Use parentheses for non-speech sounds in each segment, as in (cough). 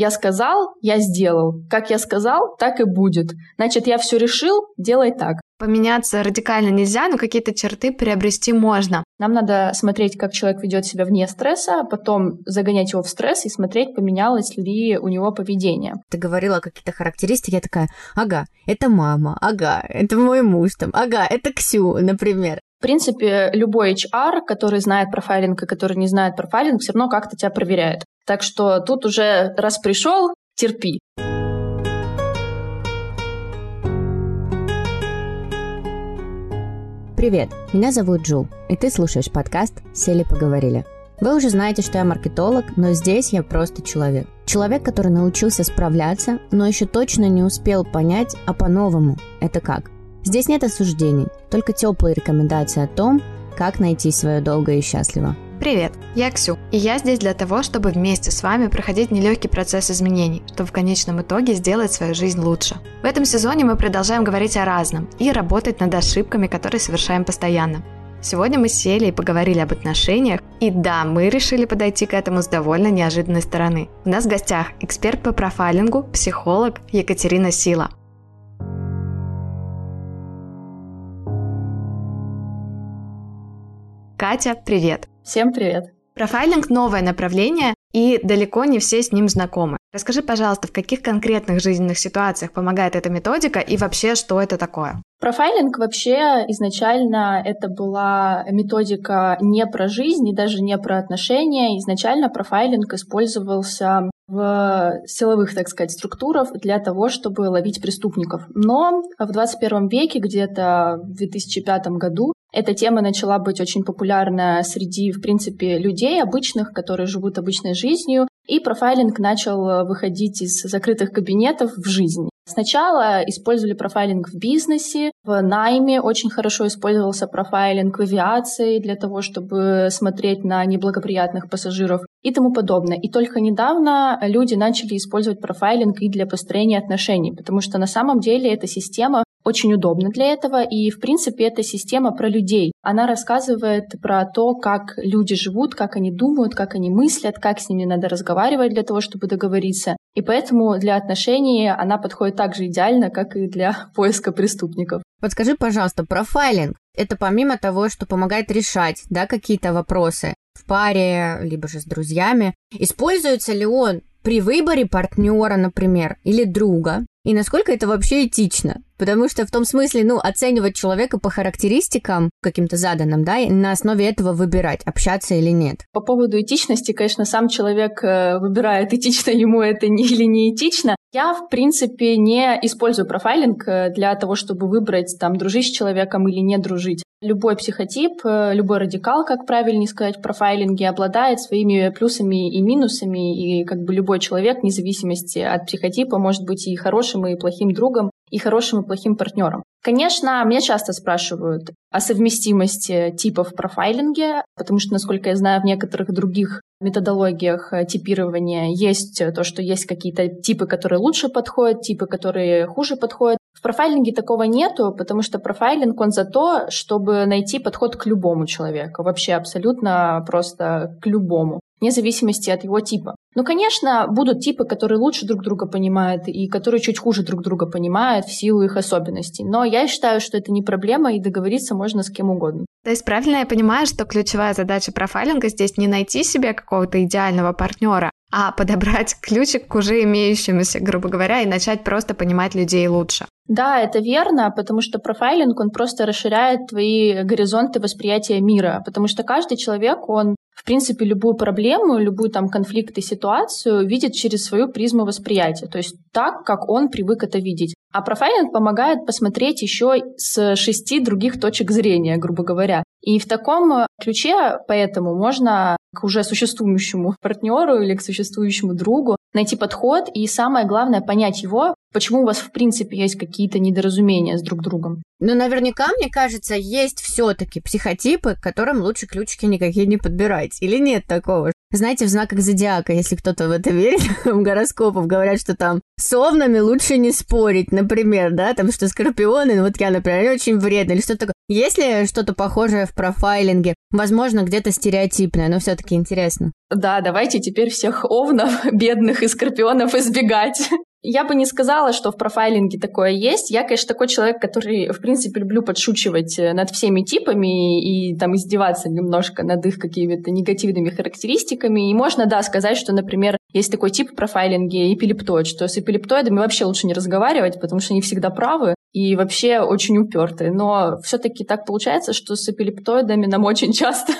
Я сказал, я сделал. Как я сказал, так и будет. Значит, я все решил, делай так. Поменяться радикально нельзя, но какие-то черты приобрести можно. Нам надо смотреть, как человек ведет себя вне стресса, потом загонять его в стресс и смотреть, поменялось ли у него поведение. Ты говорила какие-то характеристики, я такая, ага, это мама, ага, это мой муж, там, ага, это Ксю, например. В принципе, любой HR, который знает профайлинг и который не знает профайлинг, все равно как-то тебя проверяет. Так что тут уже раз пришел, терпи. Привет, меня зовут Джул, и ты слушаешь подкаст «Сели поговорили». Вы уже знаете, что я маркетолог, но здесь я просто человек. Человек, который научился справляться, но еще точно не успел понять, а по-новому это как. Здесь нет осуждений, только теплые рекомендации о том, как найти свое долго и счастливо. Привет, я Ксю, и я здесь для того, чтобы вместе с вами проходить нелегкий процесс изменений, чтобы в конечном итоге сделать свою жизнь лучше. В этом сезоне мы продолжаем говорить о разном и работать над ошибками, которые совершаем постоянно. Сегодня мы сели и поговорили об отношениях, и да, мы решили подойти к этому с довольно неожиданной стороны. У нас в гостях эксперт по профайлингу, психолог Екатерина Сила. Катя, привет! Всем привет! Профайлинг – новое направление, и далеко не все с ним знакомы. Расскажи, пожалуйста, в каких конкретных жизненных ситуациях помогает эта методика и вообще, что это такое? Профайлинг вообще изначально это была методика не про жизнь и даже не про отношения. Изначально профайлинг использовался в силовых, так сказать, структурах для того, чтобы ловить преступников. Но в 21 веке, где-то в 2005 году, эта тема начала быть очень популярна среди, в принципе, людей обычных, которые живут обычной жизнью, и профайлинг начал выходить из закрытых кабинетов в жизнь. Сначала использовали профайлинг в бизнесе, в найме очень хорошо использовался профайлинг в авиации для того, чтобы смотреть на неблагоприятных пассажиров и тому подобное. И только недавно люди начали использовать профайлинг и для построения отношений, потому что на самом деле эта система очень удобна для этого, и, в принципе, эта система про людей. Она рассказывает про то, как люди живут, как они думают, как они мыслят, как с ними надо разговаривать для того, чтобы договориться. И поэтому для отношений она подходит так же идеально, как и для (laughs) поиска преступников. Подскажи, пожалуйста, профайлинг – это помимо того, что помогает решать да, какие-то вопросы в паре, либо же с друзьями, используется ли он при выборе партнера, например, или друга, и насколько это вообще этично? Потому что в том смысле, ну, оценивать человека по характеристикам каким-то заданным, да, и на основе этого выбирать, общаться или нет. По поводу этичности, конечно, сам человек э, выбирает, этично ему это не, или не этично. Я, в принципе, не использую профайлинг э, для того, чтобы выбрать, там, дружить с человеком или не дружить. Любой психотип, э, любой радикал, как правильнее сказать, профайлинге обладает своими плюсами и минусами, и как бы любой человек, вне зависимости от психотипа, может быть и хорошим, и плохим другом, и хорошим и плохим партнером. Конечно, меня часто спрашивают о совместимости типов в профайлинге, потому что, насколько я знаю, в некоторых других методологиях э, типирования есть то, что есть какие-то типы, которые лучше подходят, типы, которые хуже подходят. В профайлинге такого нету, потому что профайлинг, он за то, чтобы найти подход к любому человеку, вообще абсолютно просто к любому вне зависимости от его типа. Ну, конечно, будут типы, которые лучше друг друга понимают и которые чуть хуже друг друга понимают в силу их особенностей. Но я считаю, что это не проблема, и договориться можно с кем угодно. То есть правильно я понимаю, что ключевая задача профайлинга здесь не найти себе какого-то идеального партнера, а подобрать ключик к уже имеющемуся, грубо говоря, и начать просто понимать людей лучше. Да, это верно, потому что профайлинг, он просто расширяет твои горизонты восприятия мира, потому что каждый человек, он в принципе, любую проблему, любую там конфликт и ситуацию видит через свою призму восприятия, то есть так, как он привык это видеть. А профайлинг помогает посмотреть еще с шести других точек зрения, грубо говоря. И в таком ключе поэтому можно к уже существующему (laughs) партнеру или к существующему другу найти подход и самое главное понять его, почему у вас в принципе есть какие-то недоразумения с друг другом. Ну, наверняка, мне кажется, есть все-таки психотипы, которым лучше ключики никакие не подбирать. Или нет такого? Знаете, в знаках зодиака, если кто-то в это верит, (laughs) в гороскопов говорят, что там с овнами лучше не спорить, например, да, там что скорпионы, ну вот я, например, очень вредны, или что-то такое. Есть ли что-то похожее в профайлинге? Возможно, где-то стереотипное, но все-таки интересно. Да, давайте теперь всех овнов, (laughs) бедных и скорпионов избегать. Я бы не сказала, что в профайлинге такое есть. Я, конечно, такой человек, который, в принципе, люблю подшучивать э, над всеми типами и, там издеваться немножко над их какими-то негативными характеристиками. И можно, да, сказать, что, например, есть такой тип профайлинге эпилептоид, что с эпилептоидами вообще лучше не разговаривать, потому что они всегда правы и вообще очень упертые. Но все-таки так получается, что с эпилептоидами нам очень часто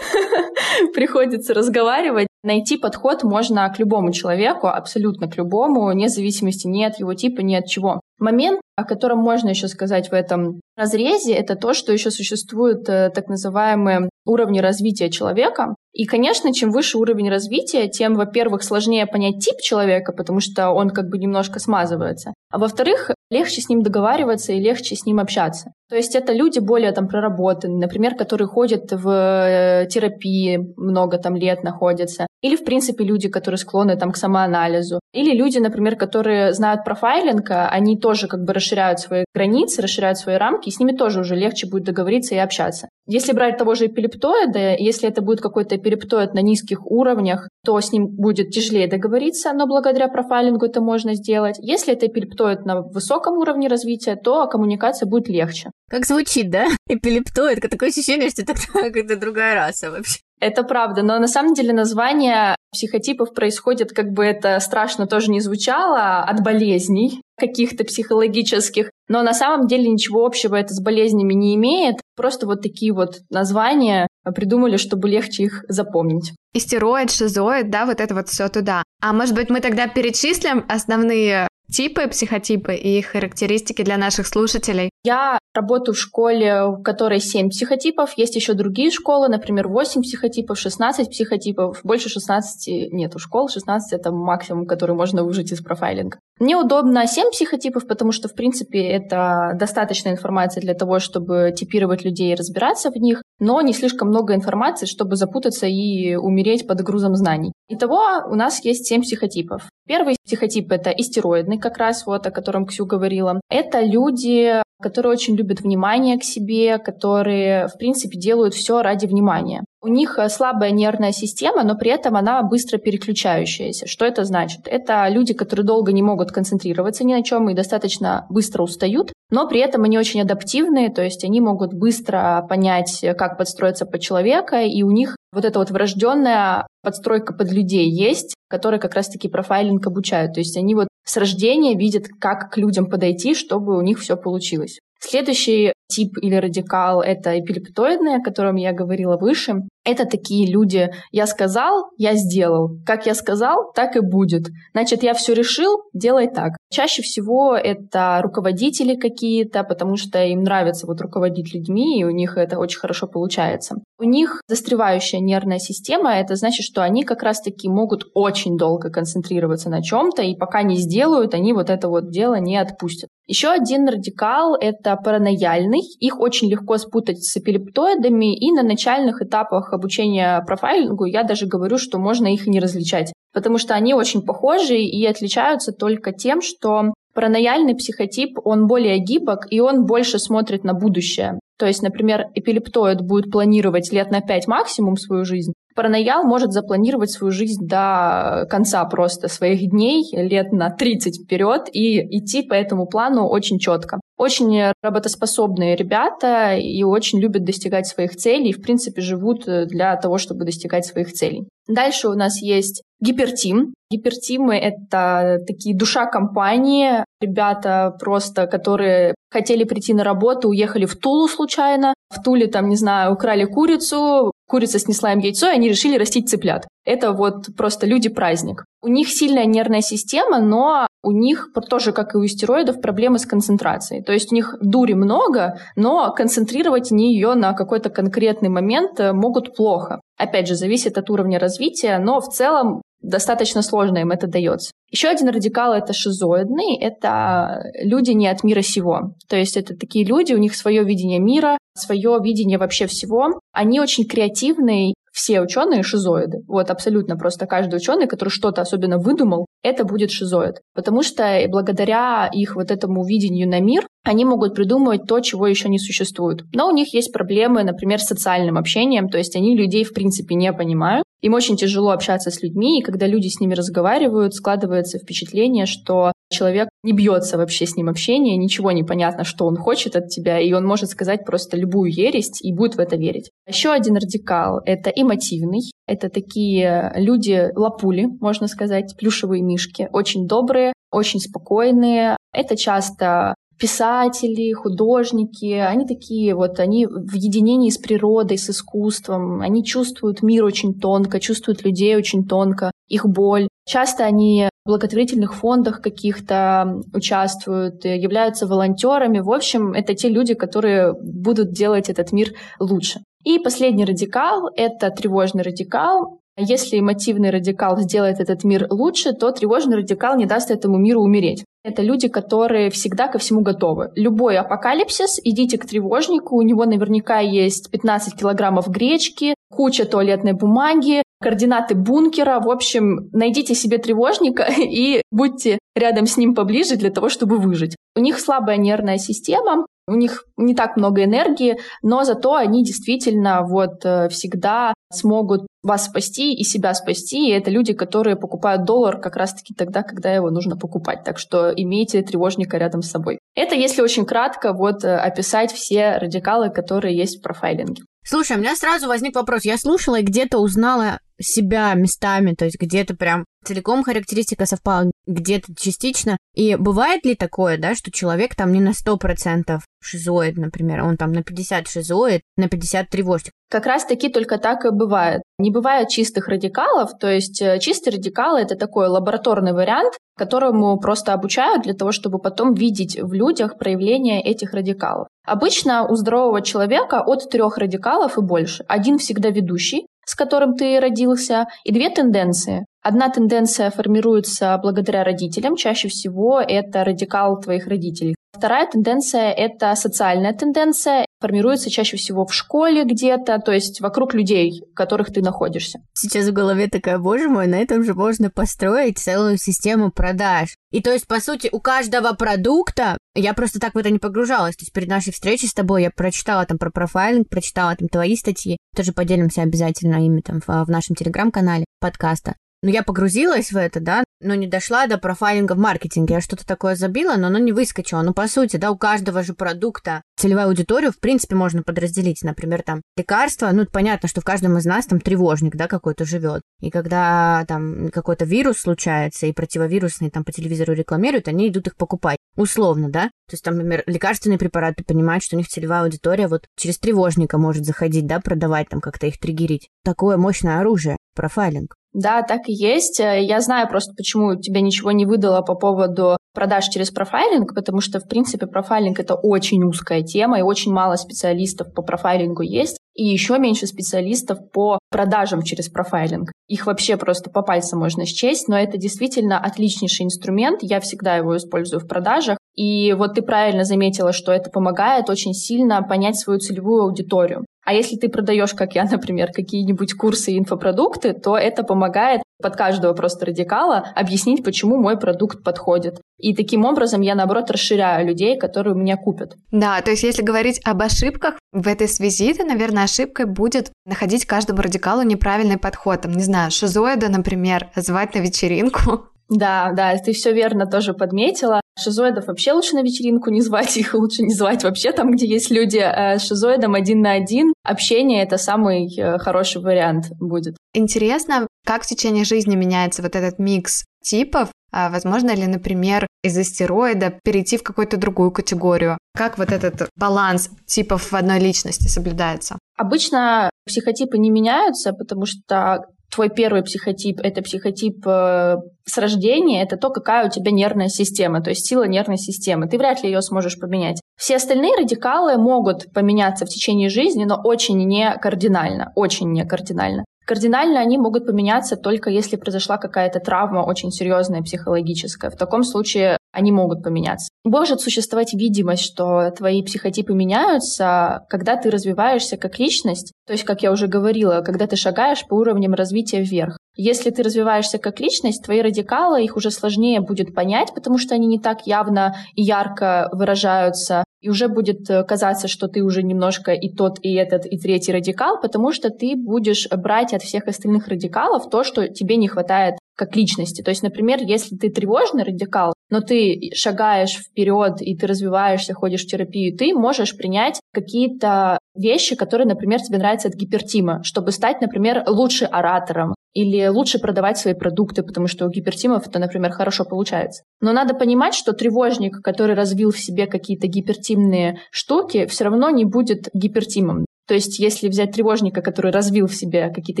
(laughs) приходится разговаривать. Найти подход можно к любому человеку, абсолютно к любому, вне зависимости ни от его типа, ни от чего. Момент, о котором можно еще сказать в этом разрезе, это то, что еще существуют э, так называемые уровни развития человека. И, конечно, чем выше уровень развития, тем, во-первых, сложнее понять тип человека, потому что он как бы немножко смазывается. А во-вторых, легче с ним договариваться и легче с ним общаться. То есть это люди более там проработанные, например, которые ходят в э, терапии, много там лет находятся. Или, в принципе, люди, которые склонны там к самоанализу. Или люди, например, которые знают профайлинг, а они тоже как бы расширяют свои границы, расширяют свои рамки, и с ними тоже уже легче будет договориться и общаться. Если брать того же эпилептоида, если это будет какой-то эпилептоид на низких уровнях, то с ним будет тяжелее договориться, но благодаря профайлингу это можно сделать. Если это эпилептоид на высоком уровне развития, то коммуникация будет легче. Как звучит, да? (laughs) Эпилептоид, такое ощущение, что это (laughs) какая-то другая раса вообще. Это правда, но на самом деле название психотипов происходит, как бы это страшно тоже не звучало, от болезней каких-то психологических. Но на самом деле ничего общего это с болезнями не имеет. Просто вот такие вот названия придумали, чтобы легче их запомнить. Истероид, шизоид, да, вот это вот все туда. А может быть, мы тогда перечислим основные типы, психотипы и их характеристики для наших слушателей? Я работаю в школе, в которой 7 психотипов. Есть еще другие школы, например, 8 психотипов, 16 психотипов. Больше 16 нету школ, 16 это максимум, который можно выжить из профайлинга. Мне удобно 7 психотипов, потому что, в принципе, это достаточная информация для того, чтобы типировать людей и разбираться в них, но не слишком много информации, чтобы запутаться и умереть под грузом знаний. Итого у нас есть 7 психотипов. Первый психотип — это истероидный, как раз вот о котором Ксю говорила. Это люди, которые очень любят внимание к себе, которые, в принципе, делают все ради внимания. У них э, слабая нервная система, но при этом она быстро переключающаяся. Что это значит? Это люди, которые долго не могут концентрироваться ни на чем и достаточно быстро устают, но при этом они очень адаптивные, то есть они могут быстро понять, как подстроиться под человека, и у них вот эта вот врожденная подстройка под людей есть, которые как раз-таки профайлинг обучают. То есть они вот с рождения видят, как к людям подойти, чтобы у них все получилось. Следующий тип или радикал — это эпилептоидные, о котором я говорила выше. Это такие люди «я сказал, я сделал». Как я сказал, так и будет. Значит, я все решил, делай так. Чаще всего это руководители какие-то, потому что им нравится вот руководить людьми, и у них это очень хорошо получается. У них застревающая нервная система, это значит, что они как раз-таки могут очень долго концентрироваться на чем-то, и пока не сделают, они вот это вот дело не отпустят. Еще один радикал — это паранояльный. Их очень легко спутать с эпилептоидами, и на начальных этапах обучения профайлингу я даже говорю, что можно их и не различать, потому что они очень похожи и отличаются только тем, что паранояльный психотип, он более гибок, и он больше смотрит на будущее. То есть, например, эпилептоид будет планировать лет на 5 максимум свою жизнь, параноял может запланировать свою жизнь до конца просто своих дней, лет на 30 вперед, и идти по этому плану очень четко. Очень работоспособные ребята и очень любят достигать своих целей, и, в принципе, живут для того, чтобы достигать своих целей. Дальше у нас есть гипертим. Гипертимы — это такие душа компании, ребята просто, которые хотели прийти на работу, уехали в Тулу случайно, в Туле там, не знаю, украли курицу, курица снесла им яйцо, и они решили растить цыплят. Это вот просто люди-праздник. У них сильная нервная система, но у них тоже, как и у стероидов, проблемы с концентрацией. То есть у них дури много, но концентрировать они ее на какой-то конкретный момент э, могут плохо. Опять же, зависит от уровня развития, но в целом достаточно сложно им это дается. Еще один радикал — это шизоидный, это люди не от мира сего. То есть это такие люди, у них свое видение мира, свое видение вообще всего. Они очень креативные, все ученые шизоиды. Вот абсолютно просто каждый ученый, который что-то особенно выдумал, это будет шизоид. Потому что благодаря их вот этому видению на мир, они могут придумывать то, чего еще не существует. Но у них есть проблемы, например, с социальным общением, то есть они людей в принципе не понимают. Им очень тяжело общаться с людьми, и когда люди с ними разговаривают, складывается впечатление, что человек не бьется вообще с ним общение, ничего не понятно, что он хочет от тебя, и он может сказать просто любую ересь и будет в это верить. Еще один радикал — это эмотивный. Это такие люди-лапули, можно сказать, плюшевые мишки, очень добрые, очень спокойные. Это часто писатели, художники, они такие вот, они в единении с природой, с искусством, они чувствуют мир очень тонко, чувствуют людей очень тонко, их боль. Часто они благотворительных фондах каких-то участвуют, являются волонтерами. В общем, это те люди, которые будут делать этот мир лучше. И последний радикал — это тревожный радикал. Если эмотивный радикал сделает этот мир лучше, то тревожный радикал не даст этому миру умереть. Это люди, которые всегда ко всему готовы. Любой апокалипсис, идите к тревожнику, у него наверняка есть 15 килограммов гречки, куча туалетной бумаги, координаты бункера. В общем, найдите себе тревожника (laughs) и будьте рядом с ним поближе для того, чтобы выжить. У них слабая нервная система, у них не так много энергии, но зато они действительно вот э, всегда смогут вас спасти и себя спасти. И это люди, которые покупают доллар как раз-таки тогда, когда его нужно покупать. Так что имейте тревожника рядом с собой. Это, если очень кратко, вот э, описать все радикалы, которые есть в профайлинге. Слушай, у меня сразу возник вопрос. Я слушала и где-то узнала себя местами, то есть где-то прям целиком характеристика совпала, где-то частично. И бывает ли такое, да, что человек там не на 100% шизоид, например, он там на 50 шизоид, на 50 тревожник? Как раз таки только так и бывает. Не бывает чистых радикалов, то есть э, чистый радикал — это такой лабораторный вариант, которому просто обучают для того, чтобы потом видеть в людях проявление этих радикалов. Обычно у здорового человека от трех радикалов и больше. Один всегда ведущий, с которым ты родился, и две тенденции. Одна тенденция формируется благодаря родителям, чаще всего это радикал твоих родителей. Вторая тенденция — это социальная тенденция, формируется чаще всего в школе где-то, то есть вокруг людей, в которых ты находишься. Сейчас в голове такая, боже мой, на этом же можно построить целую систему продаж. И то есть, по сути, у каждого продукта, я просто так в это не погружалась, то есть перед нашей встречей с тобой я прочитала там про профайлинг, прочитала там твои статьи, тоже поделимся обязательно ими там в, в нашем телеграм-канале подкаста. Но я погрузилась в это, да, но не дошла до профайлинга в маркетинге. Я что-то такое забила, но оно не выскочило. Ну, по сути, да, у каждого же продукта целевая аудиторию, в принципе, можно подразделить. Например, там, лекарства, ну, понятно, что в каждом из нас там тревожник, да, какой-то живет. И когда там какой-то вирус случается, и противовирусные там по телевизору рекламируют, они идут их покупать. Условно, да? То есть там, например, лекарственные препараты понимают, что у них целевая аудитория вот через тревожника может заходить, да, продавать там, как-то их триггерить. Такое мощное оружие, профайлинг. Да, так и есть. Э, я знаю просто, почему тебе ничего не выдало по поводу продаж через профайлинг, потому что, в принципе, профайлинг — это очень узкая тема, и очень мало специалистов по профайлингу есть, и еще меньше специалистов по продажам через профайлинг. Их вообще просто по пальцам можно счесть, но это действительно отличнейший инструмент, я всегда его использую в продажах, и вот ты правильно заметила, что это помогает очень сильно понять свою целевую аудиторию. А если ты продаешь, как я, (laughs) например, какие-нибудь курсы и инфопродукты, то это помогает под каждого просто радикала объяснить, почему мой продукт подходит. И таким образом я, наоборот, расширяю людей, которые у меня купят. Да, то есть если говорить об ошибках, в этой связи, то, наверное, ошибкой будет находить каждому радикалу неправильный подход. Там, не знаю, шизоида, например, звать на вечеринку, да, да, ты все верно тоже подметила. Шизоидов вообще лучше на вечеринку не звать, их лучше не звать вообще там, где есть люди. Э, с шизоидом один на один общение — это самый э, хороший вариант будет. Интересно, как в течение жизни меняется вот этот микс типов, а возможно ли, например, из астероида перейти в какую-то другую категорию? Как вот этот баланс типов в одной личности соблюдается? Обычно психотипы не меняются, потому что твой первый психотип — это психотип э, с рождения, это то, какая у тебя нервная система, то есть сила нервной системы. Ты вряд ли ее сможешь поменять. Все остальные радикалы могут поменяться в течение жизни, но очень не кардинально, очень не кардинально. Кардинально они могут поменяться только если произошла какая-то травма очень серьезная психологическая. В таком случае они могут поменяться. Может существовать видимость, что твои психотипы меняются, когда ты развиваешься как личность, то есть, как я уже говорила, когда ты шагаешь по уровням развития вверх. Если ты развиваешься как личность, твои радикалы, их уже сложнее будет понять, потому что они не так явно и ярко выражаются, и уже будет э, казаться, что ты уже немножко и тот, и этот, и третий радикал, потому что ты будешь брать от всех остальных радикалов то, что тебе не хватает как личности. То есть, например, если ты тревожный радикал, но ты шагаешь вперед и ты развиваешься, ходишь в терапию, ты можешь принять какие-то вещи, которые, например, тебе нравятся от гипертима, чтобы стать, например, лучше оратором или лучше продавать свои продукты, потому что у гипертимов это, например, хорошо получается. Но надо понимать, что тревожник, который развил в себе какие-то гипертимные штуки, все равно не будет гипертимом. То есть, если взять тревожника, который развил в себе какие-то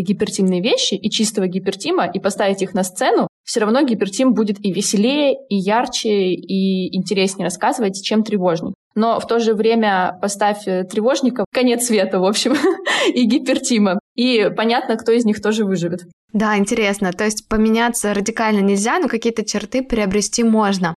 гипертимные вещи и чистого гипертима, и поставить их на сцену, все равно гипертим будет и веселее, и ярче, и интереснее рассказывать, чем тревожник. Но в то же время поставь э, тревожника конец света, в общем, (laughs) и гипертима. И понятно, кто из них тоже выживет. Да, интересно. То есть поменяться радикально нельзя, но какие-то черты приобрести можно.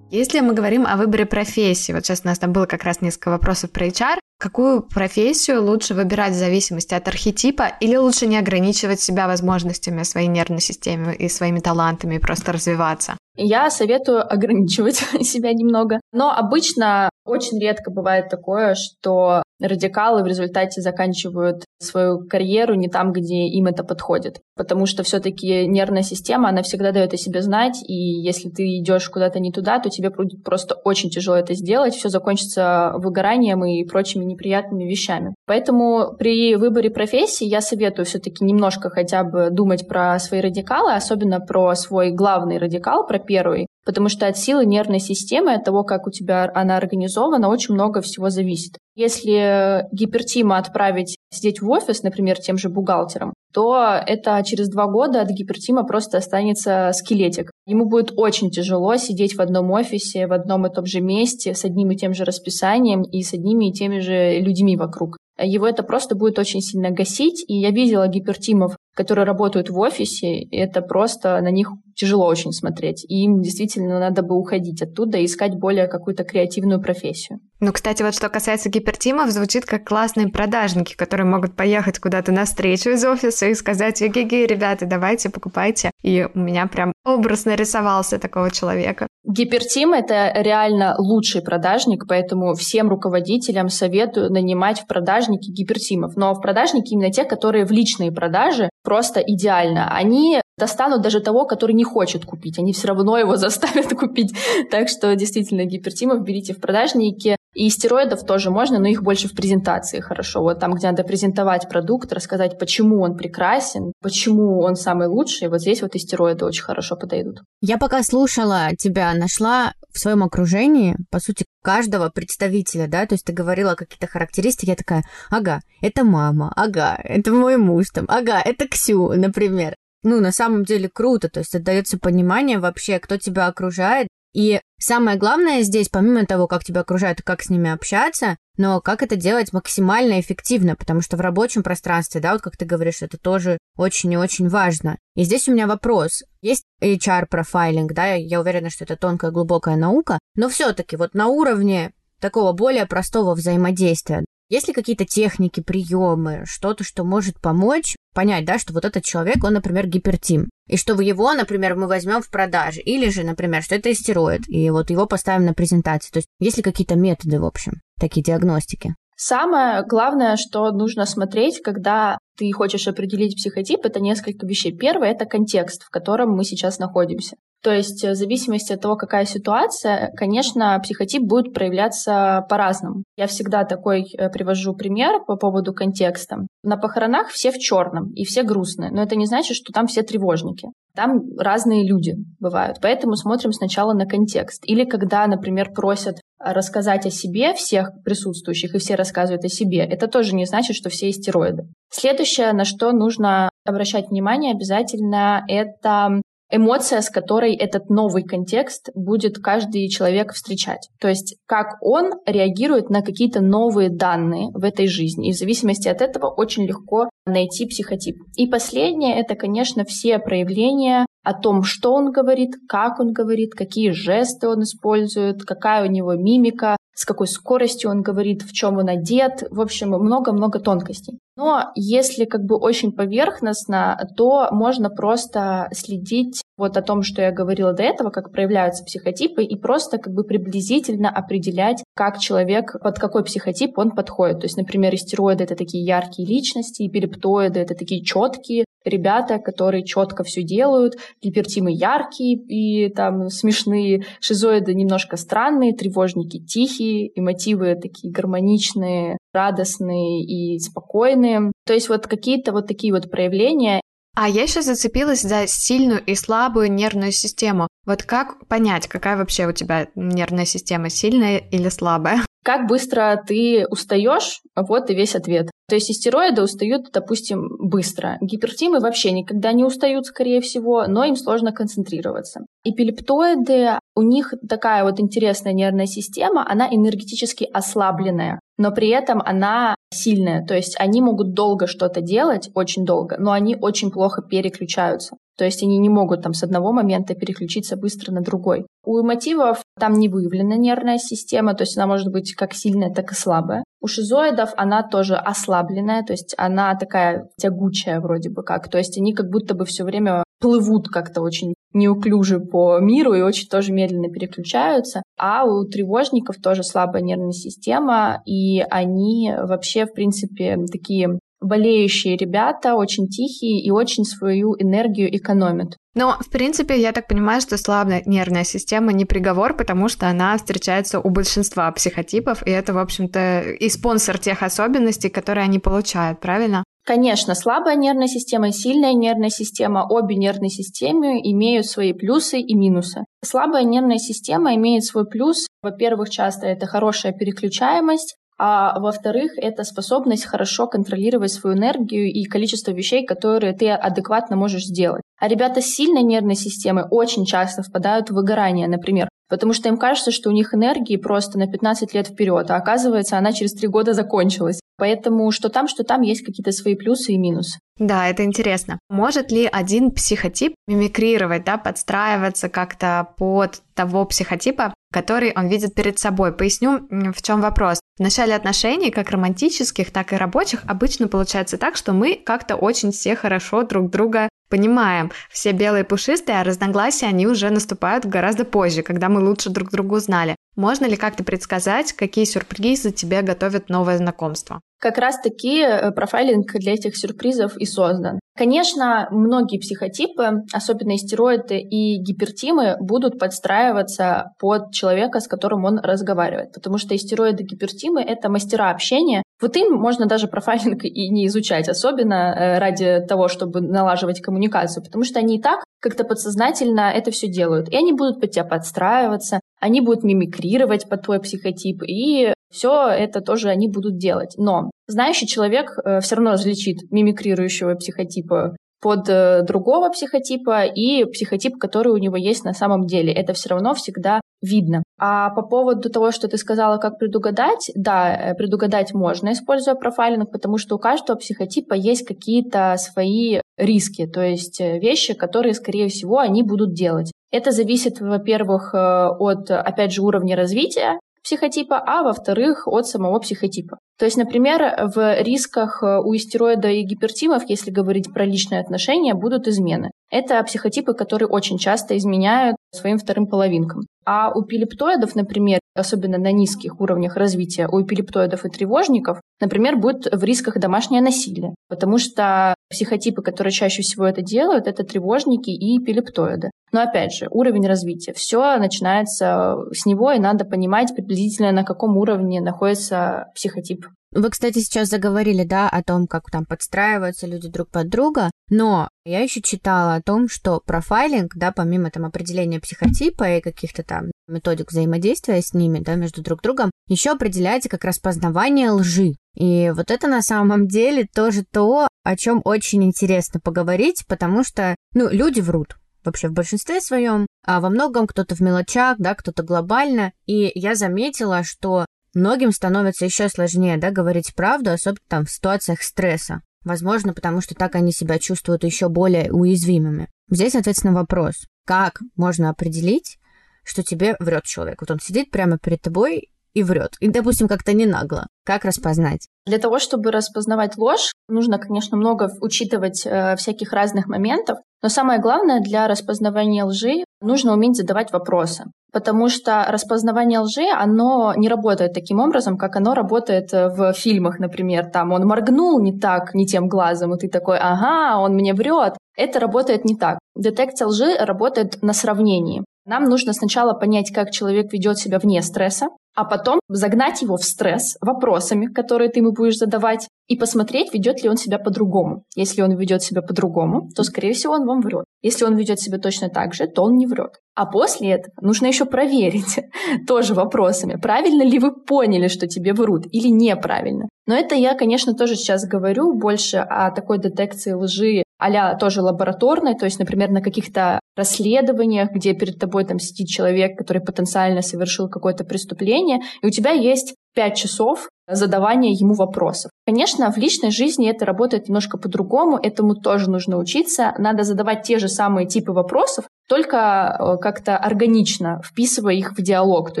Если мы говорим о выборе профессии, вот сейчас у нас там было как раз несколько вопросов про HR, какую профессию лучше выбирать в зависимости от архетипа или лучше не ограничивать себя возможностями своей нервной системы и своими талантами и просто развиваться? Я советую ограничивать (laughs) себя немного. Но обычно очень редко бывает такое, что радикалы в результате заканчивают свою карьеру не там, где им это подходит. Потому что все-таки нервная система, она всегда дает о себе знать, и если ты идешь куда-то не туда, то тебе будет просто очень тяжело это сделать, все закончится выгоранием и прочими неприятными вещами. Поэтому при выборе профессии я советую все-таки немножко хотя бы думать про свои радикалы, особенно про свой главный радикал, про первый, потому что от силы нервной системы, от того, как у тебя она организована, очень много всего зависит. Если гипертима отправить сидеть в офис, например, тем же бухгалтером, то это через два года от гипертима просто останется скелетик. Ему будет очень тяжело сидеть в одном офисе, в одном и том же месте, с одним и тем же расписанием и с одними и теми же людьми вокруг. Его это просто будет очень сильно гасить, и я видела гипертимов, которые работают в офисе, это просто на них тяжело очень смотреть. И им действительно надо бы уходить оттуда и искать более какую-то креативную профессию. Ну, кстати, вот что касается гипертимов, звучит как классные продажники, которые могут поехать куда-то на встречу из офиса и сказать, эгеге, ребята, давайте, покупайте. И у меня прям образ нарисовался такого человека. Гипертим — это реально лучший продажник, поэтому всем руководителям советую нанимать в продажники гипертимов. Но в продажники именно те, которые в личные продажи просто идеально. Они достанут даже того, который не хочет купить. Они все равно его заставят (laughs) купить. Так что действительно гипертимов берите в продажники. И стероидов тоже можно, но их больше в презентации хорошо. Вот там, где надо презентовать продукт, рассказать, почему он прекрасен, почему он самый лучший. Вот здесь вот и стероиды очень хорошо подойдут. Я пока слушала тебя, нашла в своем окружении, по сути, каждого представителя, да, то есть ты говорила какие-то характеристики, я такая, ага, это мама, ага, это мой муж, там, ага, это Ксю, например. Ну, на самом деле круто, то есть отдается понимание вообще, кто тебя окружает, и самое главное здесь, помимо того, как тебя окружают и как с ними общаться, но как это делать максимально эффективно, потому что в рабочем пространстве, да, вот как ты говоришь, это тоже очень и очень важно. И здесь у меня вопрос. Есть HR-профайлинг, да, я уверена, что это тонкая, глубокая наука, но все-таки вот на уровне такого более простого взаимодействия. Есть ли какие-то техники, приемы, что-то, что может помочь понять, да, что вот этот человек, он, например, гипертим, и что его, например, мы возьмем в продаже, или же, например, что это истероид, и вот его поставим на презентации. То есть есть ли какие-то методы, в общем, такие диагностики? Самое главное, что нужно смотреть, когда ты хочешь определить психотип, это несколько вещей. Первое — это контекст, в котором мы сейчас находимся. То есть э, в зависимости от того, какая ситуация, конечно, психотип будет проявляться по-разному. Я всегда такой э, привожу пример по поводу контекста. На похоронах все в черном и все грустные, но это не значит, что там все тревожники. Там разные люди бывают, поэтому смотрим сначала на контекст. Или когда, например, просят рассказать о себе всех присутствующих, и все рассказывают о себе, это тоже не значит, что все истероиды. Следующее, на что нужно обращать внимание обязательно, это эмоция, с которой этот новый контекст будет каждый человек встречать. То есть как он реагирует на какие-то новые данные в этой жизни. И в зависимости от этого очень легко найти психотип. И последнее — это, конечно, все проявления о том, что он говорит, как он говорит, какие жесты он использует, какая у него мимика, с какой скоростью он говорит, в чем он одет. В общем, много-много тонкостей. Но если как бы очень поверхностно, то можно просто следить вот о том, что я говорила до этого, как проявляются психотипы, и просто как бы приблизительно определять, как человек, под какой психотип он подходит. То есть, например, истероиды — это такие яркие личности, эпилептоиды — это такие четкие ребята, которые четко все делают, гипертимы яркие и там смешные, шизоиды немножко странные, тревожники тихие, и мотивы такие гармоничные, радостные и спокойные. То есть вот какие-то вот такие вот проявления. А я еще зацепилась за сильную и слабую нервную систему. Вот как понять, какая вообще у тебя нервная система, сильная или слабая? Как быстро ты устаешь, вот и весь ответ. То есть истероиды устают, допустим, быстро. Гипертимы вообще никогда не устают, скорее всего, но им сложно концентрироваться. Эпилептоиды, у них такая вот интересная нервная система, она энергетически ослабленная, но при этом она сильная. То есть они могут долго что-то делать, очень долго, но они очень плохо переключаются. То есть они не могут там с одного момента переключиться быстро на другой. У мотивов там не выявлена нервная система, то есть она может быть как сильная, так и слабая. У шизоидов она тоже ослабленная, то есть она такая тягучая вроде бы как. То есть они как будто бы все время плывут как-то очень неуклюже по миру и очень тоже медленно переключаются. А у тревожников тоже слабая нервная система, и они вообще, в принципе, такие болеющие ребята, очень тихие и очень свою энергию экономят. Но, в принципе, я так понимаю, что слабая нервная система не приговор, потому что она встречается у большинства психотипов, и это, в общем-то, и спонсор тех особенностей, которые они получают, правильно? Конечно, слабая нервная система сильная нервная система, обе нервные системы имеют свои плюсы и минусы. Слабая нервная система имеет свой плюс. Во-первых, часто это хорошая переключаемость, а во-вторых, это способность хорошо контролировать свою энергию и количество вещей, которые ты адекватно можешь сделать. А ребята с сильной нервной системой очень часто впадают в выгорание, например, потому что им кажется, что у них энергии просто на 15 лет вперед, а оказывается, она через 3 года закончилась. Поэтому что там, что там есть какие-то свои плюсы и минусы. Да, это интересно. Может ли один психотип мимикрировать, да, подстраиваться как-то под того психотипа, который он видит перед собой? Поясню, в чем вопрос. В начале отношений, как романтических, так и рабочих, обычно получается так, что мы как-то очень все хорошо друг друга понимаем. Все белые пушистые, а разногласия, они уже наступают гораздо позже, когда мы лучше друг друга узнали. Можно ли как-то предсказать, какие сюрпризы тебе готовят новое знакомство? Как раз-таки э, профайлинг для этих сюрпризов и создан. Конечно, многие психотипы, особенно истероиды и гипертимы, будут подстраиваться под человека, с которым он разговаривает, потому что истероиды и гипертимы — это мастера общения. Вот им можно даже профайлинг и не изучать, особенно э, ради того, чтобы налаживать коммуникацию, потому что они и так как-то подсознательно это все делают. И они будут под тебя подстраиваться, они будут мимикрировать под твой психотип, и все это тоже они будут делать. Но знающий человек э, все равно различит мимикрирующего психотипа под э, другого психотипа и психотип, который у него есть на самом деле. Это все равно всегда видно. А по поводу того, что ты сказала, как предугадать, да, э, предугадать можно, используя профайлинг, потому что у каждого психотипа есть какие-то свои риски, то есть э, вещи, которые, скорее всего, они будут делать. Это зависит, во-первых, от, опять же, уровня развития психотипа, а во-вторых, от самого психотипа. То есть, например, в рисках э, у истероида и гипертимов, если говорить про личные отношения, будут измены. Это психотипы, которые очень часто изменяют своим вторым половинкам. А у пилептоидов, например, особенно на низких уровнях развития, у эпилептоидов и тревожников, например, будет в рисках домашнее насилие, потому что психотипы, которые чаще всего это делают, это тревожники и эпилептоиды. Но опять же, уровень развития. Все начинается с него, и надо понимать приблизительно, на каком уровне находится психотип. Вы, кстати, сейчас заговорили, да, о том, как там подстраиваются люди друг под друга, но я еще читала о том, что профайлинг, да, помимо там определения психотипа и каких-то там методик взаимодействия с ними, да, между друг другом, еще определяется как распознавание лжи. И вот это на самом деле тоже то, о чем очень интересно поговорить, потому что, ну, люди врут, вообще в большинстве своем, а во многом кто-то в мелочах, да, кто-то глобально. И я заметила, что многим становится еще сложнее, да, говорить правду, особенно там в ситуациях стресса. Возможно, потому что так они себя чувствуют еще более уязвимыми. Здесь, соответственно, вопрос, как можно определить, что тебе врет человек? Вот он сидит прямо перед тобой и врет. И, допустим, как-то не нагло. Как распознать? Для того, чтобы распознавать ложь, нужно, конечно, много учитывать э, всяких разных моментов. Но самое главное для распознавания лжи нужно уметь задавать вопросы. Потому что распознавание лжи, оно не работает таким образом, как оно работает в фильмах, например. Там он моргнул не так, не тем глазом, и ты такой, ага, он мне врет. Это работает не так. Детекция лжи работает на сравнении. Нам нужно сначала понять, как человек ведет себя вне стресса, а потом загнать его в стресс вопросами, которые ты ему будешь задавать, и посмотреть, ведет ли он себя по-другому. Если он ведет себя по-другому, то, скорее всего, он вам врет. Если он ведет себя точно так же, то он не врет. А после этого нужно еще проверить (laughs) тоже вопросами, правильно ли вы поняли, что тебе врут, или неправильно. Но это я, конечно, тоже сейчас говорю больше о такой детекции лжи а тоже лабораторной, то есть, например, на каких-то расследованиях, где перед тобой там сидит человек, который потенциально совершил какое-то преступление, и у тебя есть пять часов задавания ему вопросов. Конечно, в личной жизни это работает немножко по-другому, этому тоже нужно учиться. Надо задавать те же самые типы вопросов, только э, как-то органично вписывая их в диалог, то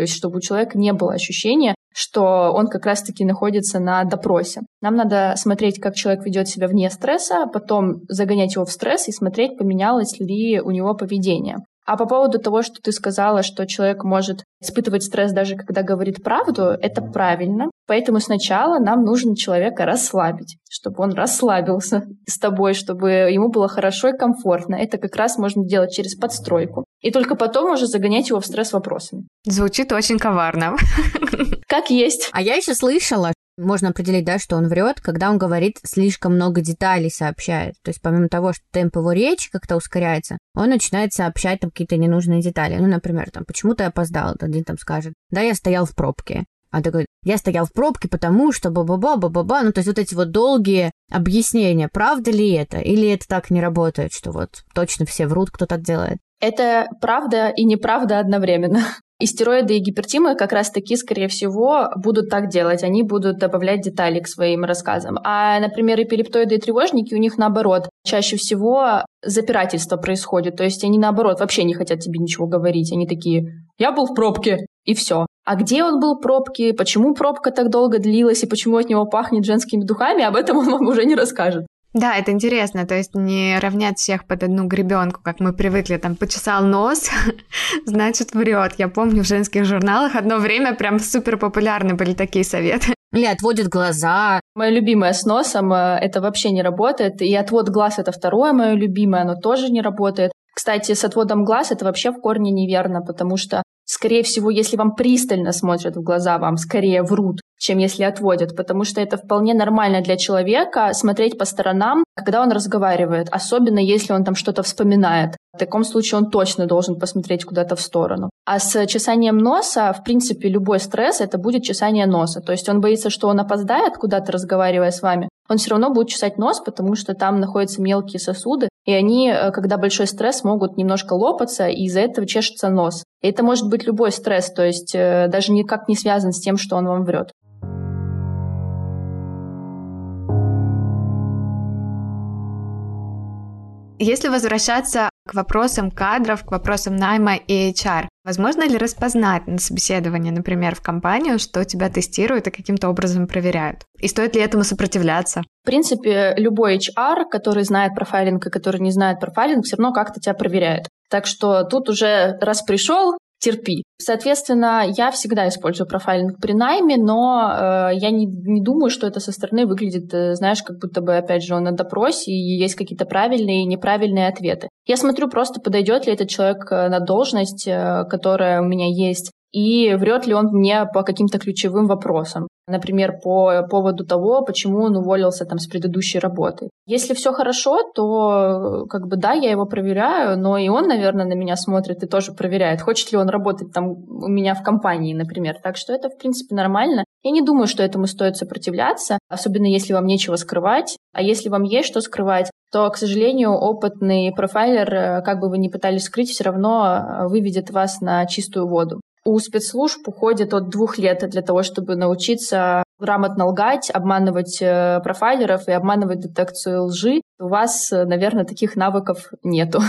есть чтобы у человека не было ощущения, что он как раз-таки находится на допросе. Нам надо смотреть, как человек ведет себя вне стресса, потом загонять его в стресс и смотреть, поменялось ли у него поведение. А по поводу того, что ты сказала, что человек может испытывать стресс даже когда говорит правду, это правильно. Поэтому сначала нам нужно человека расслабить, чтобы он расслабился с тобой, чтобы ему было хорошо и комфортно. Это как раз можно делать через подстройку. И только потом уже загонять его в стресс вопросами. Звучит очень коварно. (laughs) Как есть. А я еще слышала, можно определить, да, что он врет, когда он говорит слишком много деталей сообщает. То есть помимо того, что темп его речи как-то ускоряется, он начинает сообщать там какие-то ненужные детали. Ну, например, там, почему ты опоздал? Один там скажет, да, я стоял в пробке. А такой, я стоял в пробке, потому что ба-ба-ба, ба-ба-ба. Ну, то есть вот эти вот долгие объяснения, правда ли это? Или это так не работает, что вот точно все врут, кто так делает? Это правда и неправда одновременно. (laughs) И стероиды и гипертимы как раз-таки, скорее всего, будут так делать. Они будут добавлять детали к своим рассказам. А, например, эпилептоиды и тревожники, у них наоборот. Чаще всего запирательство происходит. То есть они, наоборот, вообще не хотят тебе ничего говорить. Они такие, я был в пробке, и все. А где он был в пробке, почему пробка так долго длилась, и почему от него пахнет женскими духами, об этом (laughs) он вам уже не расскажет. Да, это интересно, то есть не равнять всех под одну гребенку, как мы привыкли, там, почесал нос, (laughs) значит, врет. Я помню, в женских журналах одно время прям супер популярны были такие советы. (laughs) Или отводит глаза. Мое любимое с носом, э, это вообще не работает. И отвод глаз это второе мое любимое, оно тоже не работает. Кстати, с отводом глаз это вообще в корне неверно, потому что Скорее всего, если вам пристально смотрят в глаза, вам скорее врут, чем если отводят, потому что это вполне нормально для человека смотреть по сторонам, когда он разговаривает, особенно если он там что-то вспоминает. В таком случае он точно должен посмотреть куда-то в сторону. А с чесанием носа, в принципе, любой стресс — это будет чесание носа. То есть он боится, что он опоздает куда-то, разговаривая с вами, он все равно будет чесать нос, потому что там находятся мелкие сосуды, и они, э, когда большой стресс, могут немножко лопаться, и из-за этого чешется нос. И это может быть любой стресс, то есть э, даже никак не связан с тем, что он вам врет. Если возвращаться к вопросам кадров, к вопросам найма и HR, возможно ли распознать на собеседовании, например, в компанию, что тебя тестируют и каким-то образом проверяют? И стоит ли этому сопротивляться? В принципе, любой HR, который знает профайлинг и который не знает профайлинг, все равно как-то тебя проверяет. Так что тут уже раз пришел, терпи. Соответственно, я всегда использую профайлинг при найме, но э, я не, не думаю, что это со стороны выглядит, э, знаешь, как будто бы, опять же, он на допросе, и есть какие-то правильные и неправильные ответы. Я смотрю просто, подойдет ли этот человек э, на должность, э, которая у меня есть, и врет ли он мне по каким-то ключевым вопросам. Например, по поводу того, почему он уволился там с предыдущей работы. Если все хорошо, то как бы да, я его проверяю, но и он, наверное, на меня смотрит и тоже проверяет, хочет ли он работать там у меня в компании, например. Так что это, в принципе, нормально. Я не думаю, что этому стоит сопротивляться, особенно если вам нечего скрывать. А если вам есть что скрывать, то, к сожалению, опытный профайлер, э, как бы вы ни пытались скрыть, все равно выведет вас на чистую воду. У спецслужб уходит от двух лет для того, чтобы научиться грамотно лгать, обманывать профайлеров и обманывать детекцию лжи. У вас, наверное, таких навыков нету.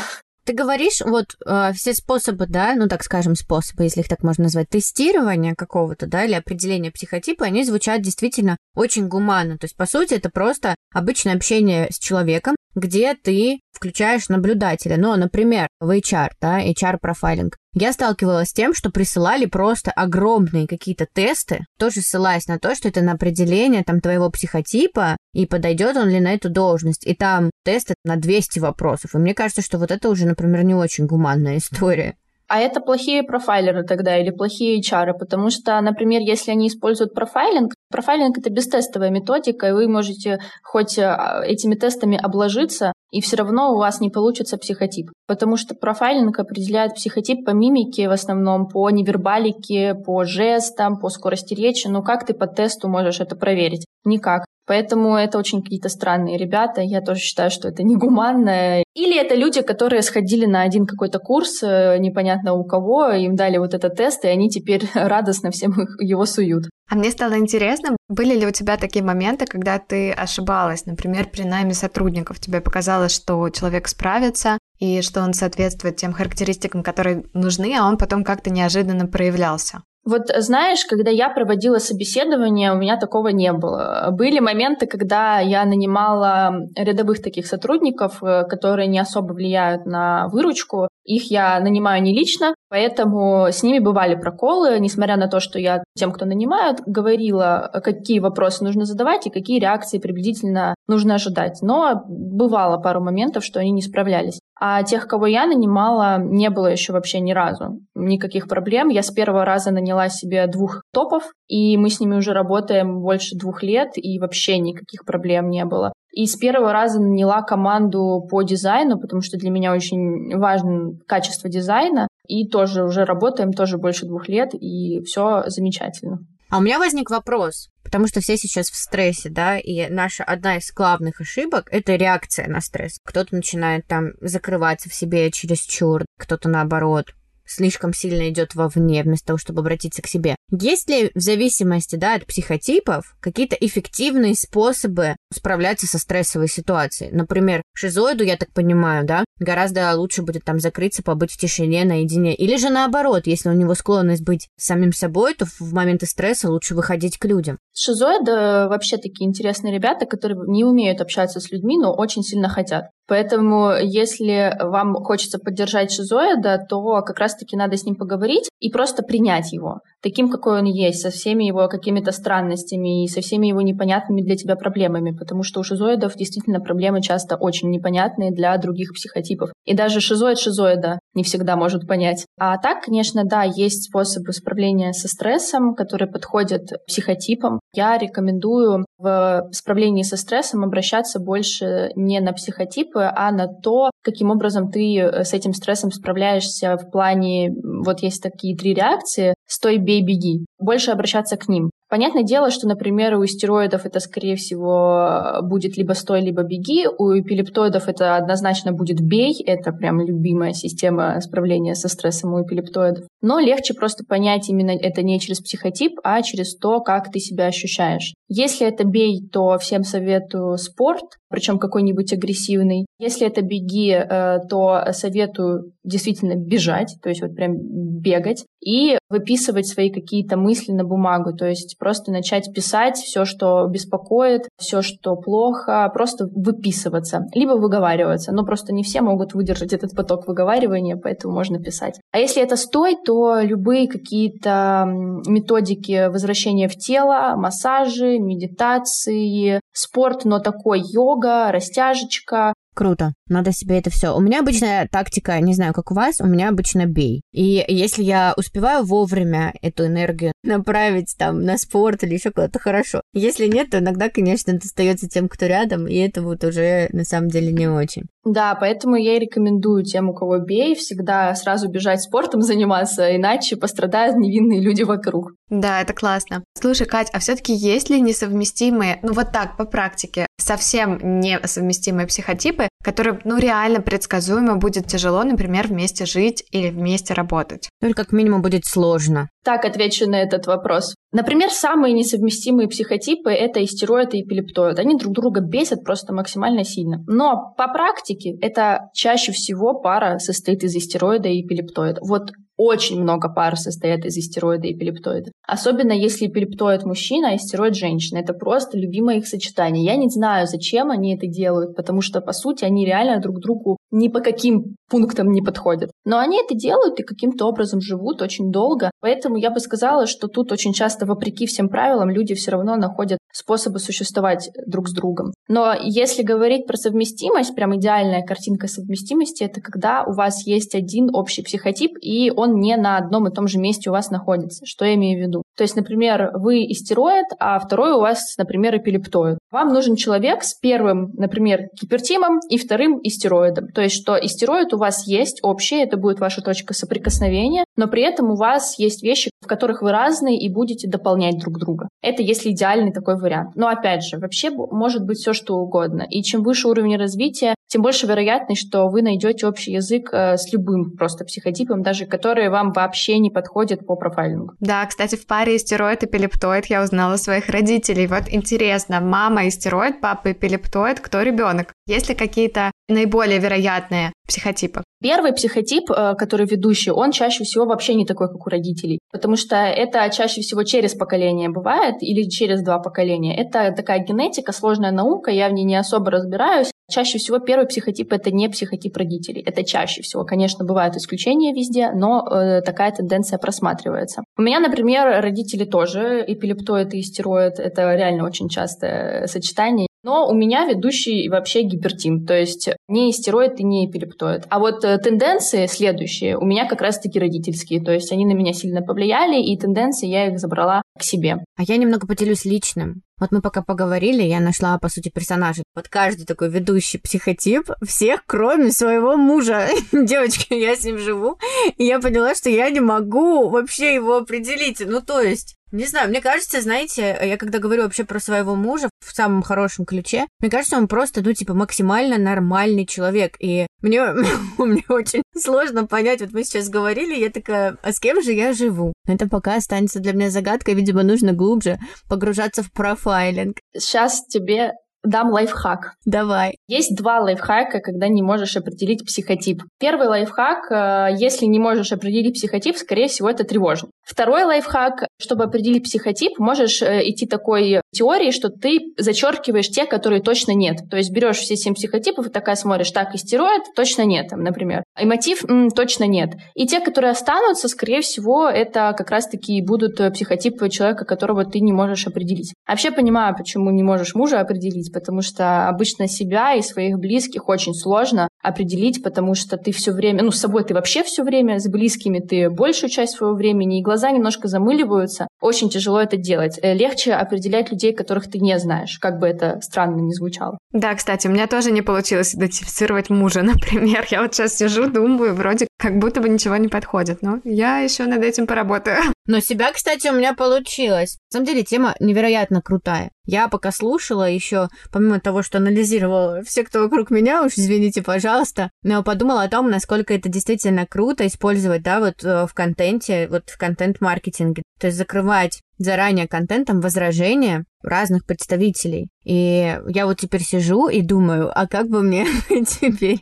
Ты говоришь, вот э, все способы, да, ну так скажем, способы, если их так можно назвать, тестирования какого-то, да, или определения психотипа, они звучат действительно очень гуманно. То есть, по сути, это просто обычное общение с человеком, где ты включаешь наблюдателя. Ну, например, в HR, да, HR-профайлинг. Я сталкивалась с тем, что присылали просто огромные какие-то тесты, тоже ссылаясь на то, что это на определение там твоего психотипа и подойдет он ли на эту должность. И там тесты на 200 вопросов. И мне кажется, что вот это уже, например, не очень гуманная (laughs) история. А это плохие профайлеры тогда или плохие HR, потому что, например, если они используют профайлинг, профайлинг это бестестовая методика, и вы можете хоть а, этими тестами обложиться, и все равно у вас не получится психотип. Потому что профайлинг определяет психотип по мимике в основном, по невербалике, по жестам, по скорости речи. Но как ты по тесту можешь это проверить? Никак. Поэтому это очень какие-то странные ребята. Я тоже считаю, что это негуманно. Или это люди, которые сходили на один какой-то курс, э, непонятно у кого, им дали вот этот тест, и они теперь (laughs) радостно всем его суют. А мне стало интересно, были ли у тебя такие моменты, когда ты ошибалась, например, при найме сотрудников, тебе показалось, что человек справится, и что он соответствует тем характеристикам, которые нужны, а он потом как-то неожиданно проявлялся? Вот знаешь, когда я проводила собеседование, у меня такого не было. Были моменты, когда я нанимала рядовых таких сотрудников, э, которые не особо влияют на выручку. Их я нанимаю не лично, поэтому с ними бывали проколы, несмотря на то, что я тем, кто нанимают, говорила, какие вопросы нужно задавать и какие реакции приблизительно нужно ожидать. Но бывало пару моментов, что они не справлялись. А тех, кого я нанимала, не было еще вообще ни разу. Никаких проблем. Я с первого раза наняла себе двух топов, и мы с ними уже работаем больше двух лет, и вообще никаких проблем не было. И с первого раза наняла команду по дизайну, потому что для меня очень важно качество дизайна. И тоже уже работаем тоже больше двух лет, и все замечательно. А у меня возник вопрос, потому что все сейчас в стрессе, да, и наша одна из главных ошибок – это реакция на стресс. Кто-то начинает там закрываться в себе через чур, кто-то наоборот слишком сильно идет вовне, вместо того, чтобы обратиться к себе. Есть ли в зависимости да, от психотипов какие-то эффективные способы справляться со стрессовой ситуацией? Например, шизоиду, я так понимаю, да, гораздо лучше будет там закрыться, побыть в тишине, наедине. Или же наоборот, если у него склонность быть самим собой, то в моменты стресса лучше выходить к людям. Шизоиды вообще такие интересные ребята, которые не умеют общаться с людьми, но очень сильно хотят. Поэтому, если вам хочется поддержать шизоида, то как раз-таки надо с ним поговорить и просто принять его таким, какой он есть, со всеми его какими-то странностями и со всеми его непонятными для тебя проблемами, потому что у шизоидов действительно проблемы часто очень непонятные для других психотипов. И даже шизоид шизоида не всегда может понять. А так, конечно, да, есть способы справления со стрессом, которые подходят психотипам. Я рекомендую в справлении со стрессом обращаться больше не на психотипы, а на то, каким образом ты э, с этим стрессом справляешься в плане, вот есть такие три реакции, стой, бей, беги. Больше обращаться к ним. Понятное дело, что, например, у стероидов это, скорее всего, будет либо стой, либо беги. У эпилептоидов это однозначно будет бей. Это прям любимая система справления со стрессом у эпилептоидов. Но легче просто понять именно это не через психотип, а через то, как ты себя ощущаешь. Если это бей, то всем советую спорт, причем какой-нибудь агрессивный. Если это беги, э, то советую действительно бежать, то есть вот прям бегать и выписывать свои какие-то мысли на бумагу, то есть просто начать писать все, что беспокоит, все, что плохо, просто выписываться, либо выговариваться. Но просто не все могут выдержать этот поток выговаривания, поэтому можно писать. А если это стой, то любые какие-то методики возвращения в тело, массажи, медитации, спорт, но такой йога, растяжечка, Круто. Надо себе это все. У меня обычная тактика, не знаю, как у вас, у меня обычно бей. И если я успеваю вовремя эту энергию (laughs) направить там на спорт или еще куда-то, хорошо. Если нет, то иногда, конечно, достается тем, кто рядом, и это вот уже на самом деле не очень. Да, поэтому я и рекомендую тем, у кого бей, всегда сразу бежать спортом (laughs) заниматься, иначе пострадают невинные люди вокруг. Да, это классно. Слушай, Кать, а все-таки есть ли несовместимые, ну вот так, по практике, совсем несовместимые психотипы, которым, ну, реально предсказуемо будет тяжело, например, вместе жить или вместе работать? Ну, или как минимум будет сложно. Так отвечу на этот вопрос. Например, самые несовместимые психотипы – это истероид и эпилептоид. Они друг друга бесят просто максимально сильно. Но по практике это чаще всего пара состоит из истероида и эпилептоида. Вот очень много пар состоят из истероида и эпилептоида. Особенно если эпилептоид мужчина, а истероид женщина. Это просто любимое их сочетание. Я не знаю, зачем они это делают, потому что, по сути, они реально друг другу ни по каким пунктам не подходят. Но они это делают и каким-то образом живут очень долго. Поэтому я бы сказала, что тут очень часто, вопреки всем правилам, люди все равно находят способы существовать друг с другом. Но если говорить про совместимость, прям идеальная картинка совместимости, это когда у вас есть один общий психотип, и он не на одном и том же месте у вас находится. Что я имею в виду? То есть, например, вы истероид, а второй у вас, например, эпилептоид. Вам нужен человек с первым, например, гипертимом и вторым истероидом. То есть, что истероид у вас есть общий, это будет ваша точка соприкосновения, но при этом у вас есть вещи, в которых вы разные и будете дополнять друг друга. Это если идеальный такой вариант. Но опять же, вообще может быть все что угодно. И чем выше уровень развития, тем больше вероятность, что вы найдете общий язык э, с любым просто психотипом, даже которые вам вообще не подходят по профайлингу. Да, кстати, в паре истероид и эпилептоид я узнала своих родителей. Вот интересно, мама истероид, папа эпилептоид, кто ребенок? Есть ли какие-то наиболее вероятные психотипы? Первый психотип, э, который ведущий, он чаще всего вообще не такой, как у родителей, потому что это чаще всего через поколение бывает или через два поколения. Это такая генетика, сложная наука, я в ней не особо разбираюсь. Чаще всего первый психотип — это не психотип родителей. Это чаще всего. Конечно, бывают исключения везде, но э, такая тенденция просматривается. У меня, например, родители тоже эпилептоид и истероид. Это реально очень частое сочетание. Но у меня ведущий вообще гипертим, то есть не истероид и не эпилептоид. А вот э, тенденции следующие у меня как раз-таки родительские, то есть они на меня сильно повлияли, и тенденции я их забрала к себе. А я немного поделюсь личным. Вот мы пока поговорили, я нашла, по сути, персонажа. Вот каждый такой ведущий психотип всех, кроме своего мужа. (laughs) Девочки, я с ним живу, и я поняла, что я не могу вообще его определить. Ну, то есть, не знаю, мне кажется, знаете, я когда говорю вообще про своего мужа в самом хорошем ключе, мне кажется, он просто, ну, типа, максимально нормальный человек. И мне, (laughs) мне очень сложно понять, вот мы сейчас говорили, я такая, а с кем же я живу? Это пока останется для меня загадкой, видимо, нужно глубже погружаться в профайлинг. Сейчас тебе дам лайфхак. Давай. Есть два лайфхака, когда не можешь определить психотип. Первый лайфхак, э, если не можешь определить психотип, скорее всего, это тревожно. Второй лайфхак, чтобы определить психотип, можешь э, идти такой теории, что ты зачеркиваешь те, которые точно нет. То есть берешь все семь психотипов и такая смотришь, так, истероид точно нет, там, например. И мотив м, точно нет. И те, которые останутся, скорее всего, это как раз-таки будут э, психотипы человека, которого ты не можешь определить. Вообще понимаю, почему не можешь мужа определить, потому что обычно себя и своих близких очень сложно определить, потому что ты все время, ну, с собой ты вообще все время, с близкими ты большую часть своего времени, и глаза немножко замыливаются. Очень тяжело это делать. Э, легче определять людей, которых ты не знаешь, как бы это странно ни звучало. Да, кстати, у меня тоже не получилось идентифицировать мужа, (laughs) например. Я вот сейчас сижу, думаю, вроде как будто бы ничего не подходит, но я еще над этим поработаю. (laughs) Но себя, кстати, у меня получилось. На самом деле, тема невероятно крутая. Я пока слушала еще, помимо того, что анализировала все, кто вокруг меня, уж извините, пожалуйста, но подумала о том, насколько это действительно круто использовать, да, вот э, в контенте, вот в контент-маркетинге. То есть закрывать заранее контентом возражения разных представителей. И я вот теперь сижу и думаю, а как бы мне (laughs) теперь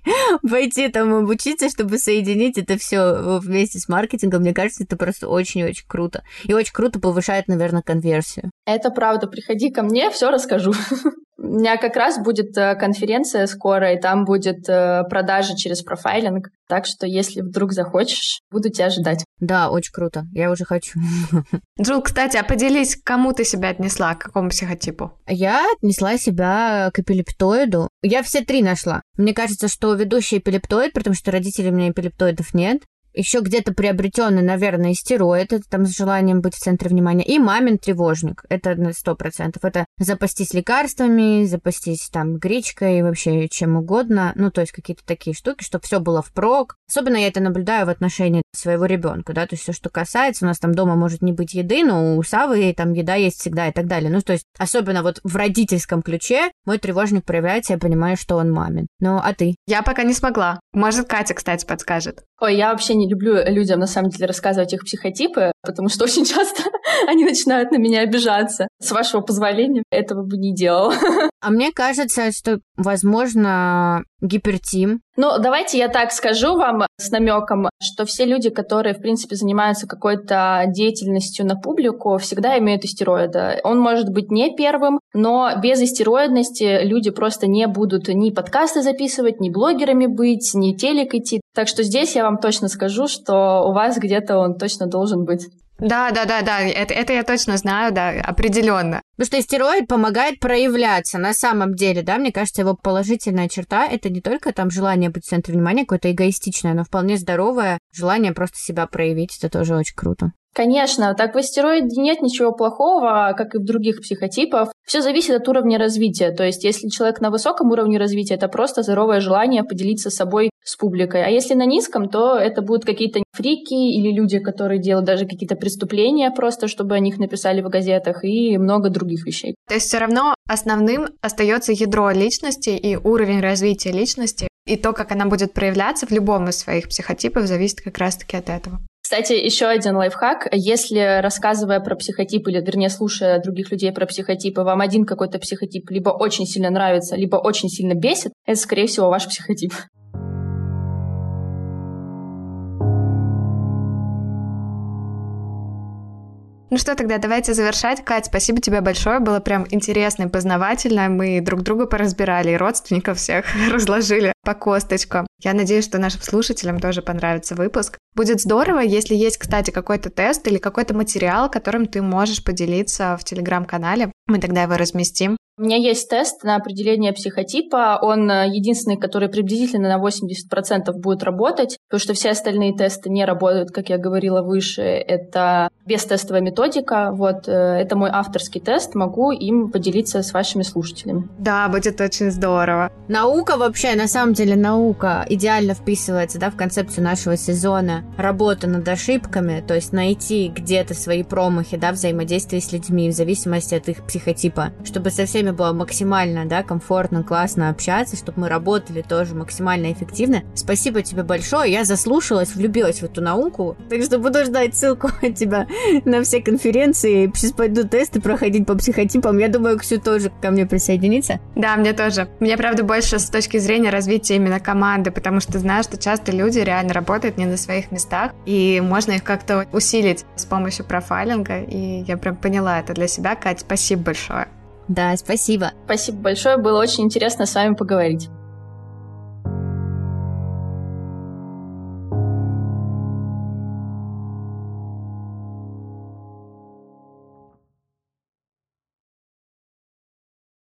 пойти там обучиться, чтобы соединить это все вместе с маркетингом? Мне кажется, это просто очень-очень круто. И очень круто повышает, наверное, конверсию. Это правда. Приходи ко мне, все расскажу. (laughs) У меня как раз будет э, конференция скоро, и там будет э, продажа через профайлинг. Так что, если вдруг захочешь, буду тебя ждать. Да, очень круто. Я уже хочу. (laughs) Джул, кстати, а поделись, к кому ты себя отнесла, к какому психотипу? Я отнесла себя к эпилептоиду. Я все три нашла. Мне кажется, что ведущий эпилептоид, потому что родителей у меня эпилептоидов нет. Еще где-то приобретенный, наверное, стероид, это там с желанием быть в центре внимания, и мамин тревожник, это на сто процентов. Это запастись лекарствами, запастись там гречкой, вообще чем угодно, ну, то есть какие-то такие штуки, чтобы все было впрок. Особенно я это наблюдаю в отношении своего ребенка, да, то есть все, что касается, у нас там дома может не быть еды, но у Савы там еда есть всегда и так далее. Ну, то есть особенно вот в родительском ключе мой тревожник проявляется, я понимаю, что он мамин. Ну, а ты? Я пока не смогла. Может, Катя, кстати, подскажет. Ой, я вообще не люблю людям, на самом деле, рассказывать их психотипы, потому что (laughs) очень часто они начинают на меня обижаться. С вашего позволения, этого бы не делал. (laughs) А мне кажется, что, возможно, гипертим. Ну, давайте я так скажу вам с намеком, что все люди, которые, в принципе, занимаются какой-то деятельностью на публику, всегда имеют истероида. Он может быть не первым, но без истероидности люди просто не будут ни подкасты записывать, ни блогерами быть, ни телек идти. Так что здесь я вам точно скажу, что у вас где-то он точно должен быть. Да, да, да, да, это, это я точно знаю, да, определенно. Потому что стероид помогает проявляться на самом деле, да, мне кажется, его положительная черта — это не только там желание быть в центре внимания, какое-то эгоистичное, но вполне здоровое желание просто себя проявить, это тоже очень круто. Конечно, так в астероиде нет ничего плохого, как и в других психотипов. Все зависит от уровня развития. То есть, если человек на высоком уровне развития, это просто здоровое желание поделиться собой с публикой. А если на низком, то это будут какие-то фрики или люди, которые делают даже какие-то преступления просто, чтобы о них написали в газетах и много других вещей. То есть все равно основным остается ядро личности и уровень развития личности, и то, как она будет проявляться в любом из своих психотипов, зависит как раз-таки от этого. Кстати, еще один лайфхак. Если рассказывая про психотип, или, вернее, слушая других людей про психотипы, вам один какой-то психотип либо очень сильно нравится, либо очень сильно бесит, это, скорее всего, ваш психотип. Ну что тогда, давайте завершать. Кать, спасибо тебе большое, было прям интересно и познавательно. Мы друг друга поразбирали, и родственников всех (laughs) разложили по косточкам. Я надеюсь, что нашим слушателям тоже понравится выпуск. Будет здорово, если есть, кстати, какой-то тест или какой-то материал, которым ты можешь поделиться в телеграм-канале. Мы тогда его разместим. У меня есть тест на определение психотипа. Он э, единственный, который приблизительно на 80% будет работать, потому что все остальные тесты не работают, как я говорила выше. Это бестестовая методика. Вот э, это мой авторский тест. Могу им поделиться с вашими слушателями. Да, будет очень здорово. Наука вообще, на самом деле, наука идеально вписывается да, в концепцию нашего сезона. Работа над ошибками, то есть найти где-то свои промахи, да, взаимодействие с людьми в зависимости от их психотипа, чтобы со всеми было максимально, да, комфортно, классно общаться, чтобы мы работали тоже максимально эффективно. Спасибо тебе большое, я заслушалась, влюбилась в эту науку, так что буду ждать ссылку (laughs) от тебя на все конференции, сейчас пойду тесты проходить по психотипам, я думаю, Ксю тоже ко мне присоединится. Да, мне тоже. Мне, правда, больше с точки зрения развития именно команды, потому что знаю, что часто люди реально работают не на своих местах, и можно их как-то усилить с помощью профайлинга, и я прям поняла это для себя. Кать, спасибо большое. Да, спасибо. Спасибо большое, было очень интересно с вами поговорить.